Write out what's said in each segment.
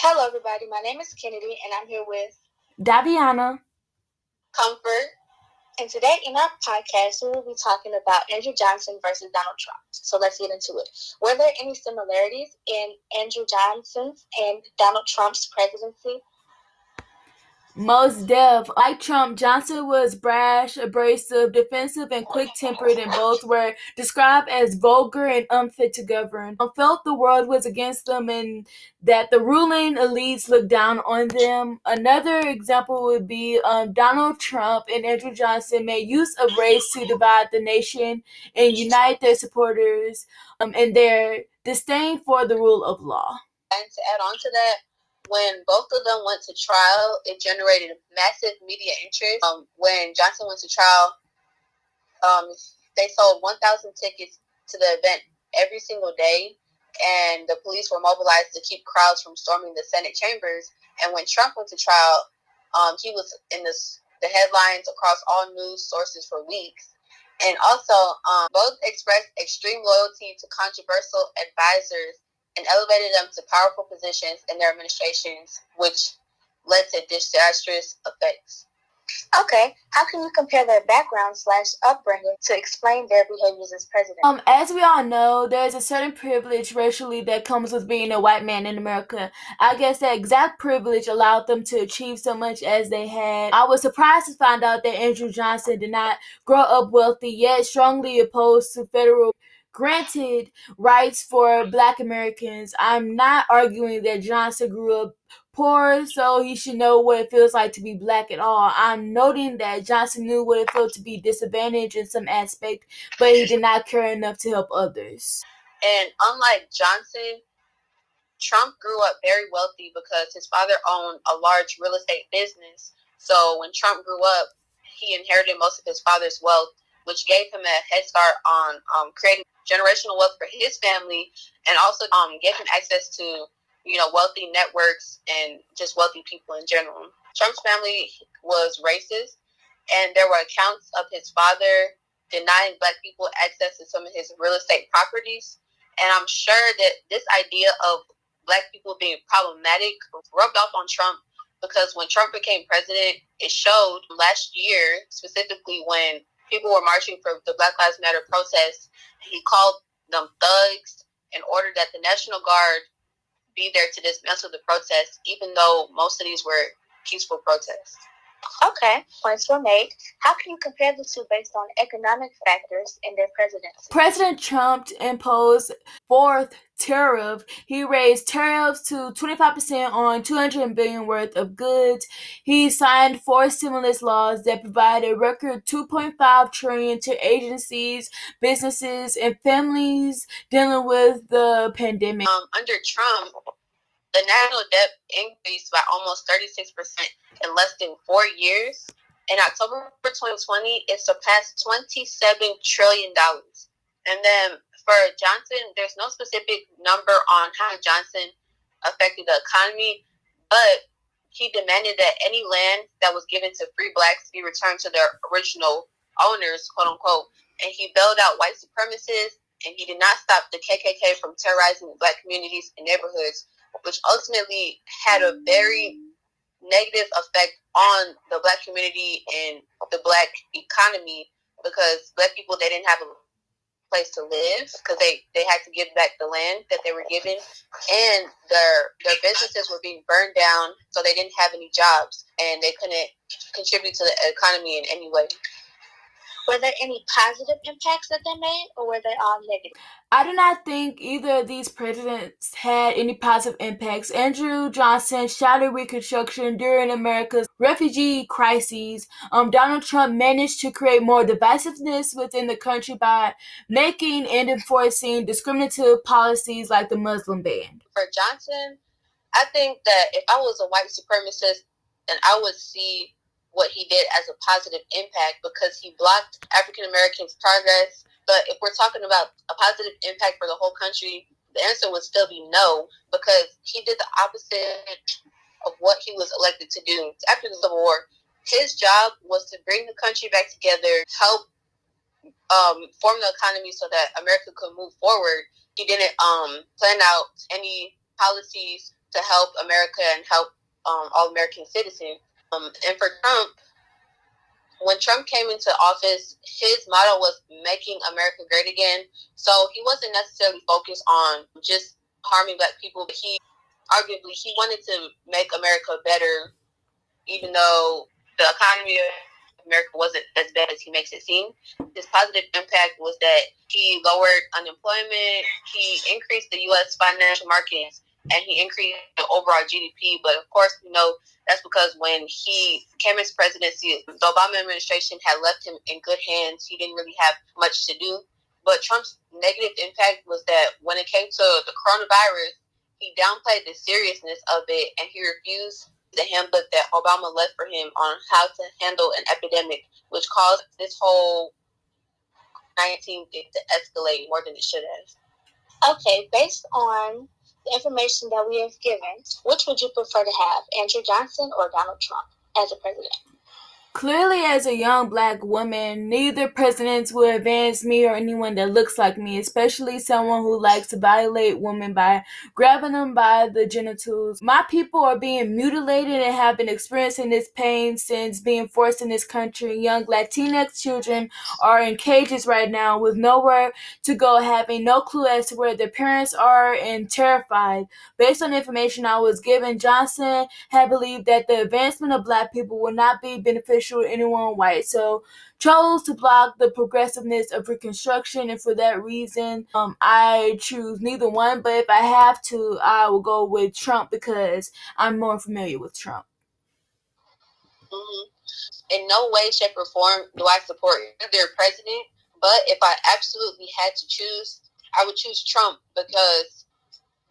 Hello, everybody. My name is Kennedy, and I'm here with Daviana. Comfort. And today in our podcast, we will be talking about Andrew Johnson versus Donald Trump. So let's get into it. Were there any similarities in Andrew Johnson's and Donald Trump's presidency? Most deaf. Like Trump, Johnson was brash, abrasive, defensive, and quick tempered, and both were described as vulgar and unfit to govern. Um, felt the world was against them and that the ruling elites looked down on them. Another example would be um, Donald Trump and Andrew Johnson made use of race to divide the nation and unite their supporters um, and their disdain for the rule of law. And to add on to that, when both of them went to trial, it generated massive media interest. Um, when Johnson went to trial, um, they sold 1,000 tickets to the event every single day, and the police were mobilized to keep crowds from storming the Senate chambers. And when Trump went to trial, um, he was in the headlines across all news sources for weeks. And also, um, both expressed extreme loyalty to controversial advisors and elevated them to powerful positions in their administrations, which led to disastrous effects. Okay, how can you compare their background slash upbringing to explain their behaviors as president? Um, as we all know, there's a certain privilege racially that comes with being a white man in America. I guess that exact privilege allowed them to achieve so much as they had. I was surprised to find out that Andrew Johnson did not grow up wealthy, yet strongly opposed to federal granted rights for black Americans. I'm not arguing that Johnson grew up poor, so he should know what it feels like to be black at all. I'm noting that Johnson knew what it felt to be disadvantaged in some aspect, but he did not care enough to help others. And unlike Johnson, Trump grew up very wealthy because his father owned a large real estate business. So when Trump grew up, he inherited most of his father's wealth, which gave him a head start on um, creating generational wealth for his family and also um, him access to you know wealthy networks and just wealthy people in general. Trump's family was racist, and there were accounts of his father denying black people access to some of his real estate properties. And I'm sure that this idea of black people being problematic rubbed off on Trump because when Trump became president, it showed last year, specifically when people were marching for the Black Lives Matter protests. He called them thugs and ordered that the National Guard be there to dismantle the protests, even though most of these were peaceful protests. Okay, points were made. How can you compare the two based on economic factors in their presidency? President Trump imposed fourth tariff. He raised tariffs to 25% on 200 billion worth of goods. He signed four stimulus laws that provided a record 2.5 trillion to agencies, businesses, and families dealing with the pandemic. Um, under Trump, the national debt increased by almost 36% in less than four years. In October 2020, it surpassed $27 trillion. And then for Johnson, there's no specific number on how Johnson affected the economy, but he demanded that any land that was given to free blacks be returned to their original owners, quote unquote. And he bailed out white supremacists, and he did not stop the KKK from terrorizing black communities and neighborhoods which ultimately had a very negative effect on the black community and the black economy because black people they didn't have a place to live because they they had to give back the land that they were given. And their their businesses were being burned down so they didn't have any jobs and they couldn't contribute to the economy in any way were there any positive impacts that they made, or were they all negative? I do not think either of these presidents had any positive impacts. Andrew Johnson shouted Reconstruction during America's refugee crises. Um, Donald Trump managed to create more divisiveness within the country by making and enforcing discriminative policies like the Muslim ban. For Johnson, I think that if I was a white supremacist, then I would see what he did as a positive impact because he blocked African Americans' progress. But if we're talking about a positive impact for the whole country, the answer would still be no because he did the opposite of what he was elected to do. After the Civil War, his job was to bring the country back together, help um, form the economy so that America could move forward. He didn't um, plan out any policies to help America and help um, all American citizens. Um, and for Trump, when Trump came into office, his motto was making America great again. So he wasn't necessarily focused on just harming black people, but he arguably he wanted to make America better, even though the economy of America wasn't as bad as he makes it seem. His positive impact was that he lowered unemployment, he increased the U.S. financial markets, and he increased the overall GDP. But of course, you know, that's because when he came into presidency, the Obama administration had left him in good hands. He didn't really have much to do. But Trump's negative impact was that when it came to the coronavirus, he downplayed the seriousness of it and he refused the handbook that Obama left for him on how to handle an epidemic, which caused this whole 19 thing to escalate more than it should have. Okay, based on the information that we have given, which would you prefer to have, Andrew Johnson or Donald Trump as a president? Clearly, as a young black woman, neither presidents will advance me or anyone that looks like me, especially someone who likes to violate women by grabbing them by the genitals. My people are being mutilated and have been experiencing this pain since being forced in this country. Young Latinx children are in cages right now with nowhere to go, having no clue as to where their parents are and terrified. Based on information I was given, Johnson had believed that the advancement of black people would not be beneficial anyone white. So chose to block the progressiveness of Reconstruction, and for that reason, um, I choose neither one. But if I have to, I will go with Trump because I'm more familiar with Trump. Mm-hmm. In no way, shape, or form do I support either president. But if I absolutely had to choose, I would choose Trump because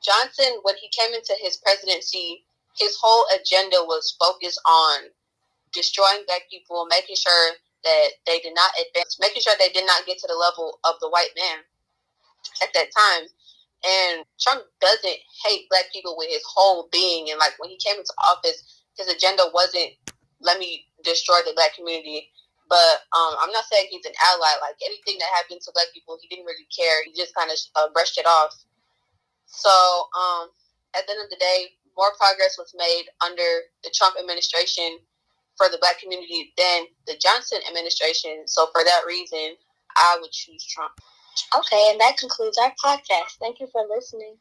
Johnson, when he came into his presidency, his whole agenda was focused on destroying black people, making sure that they did not advance, making sure they did not get to the level of the white man at that time. And Trump doesn't hate black people with his whole being. And like when he came into office, his agenda wasn't let me destroy the black community. But um, I'm not saying he's an ally. Like anything that happened to black people, he didn't really care. He just kind of uh, brushed it off. So um, at the end of the day, more progress was made under the Trump administration for the black community than the Johnson administration. So for that reason, I would choose Trump. Okay, and that concludes our podcast. Thank you for listening.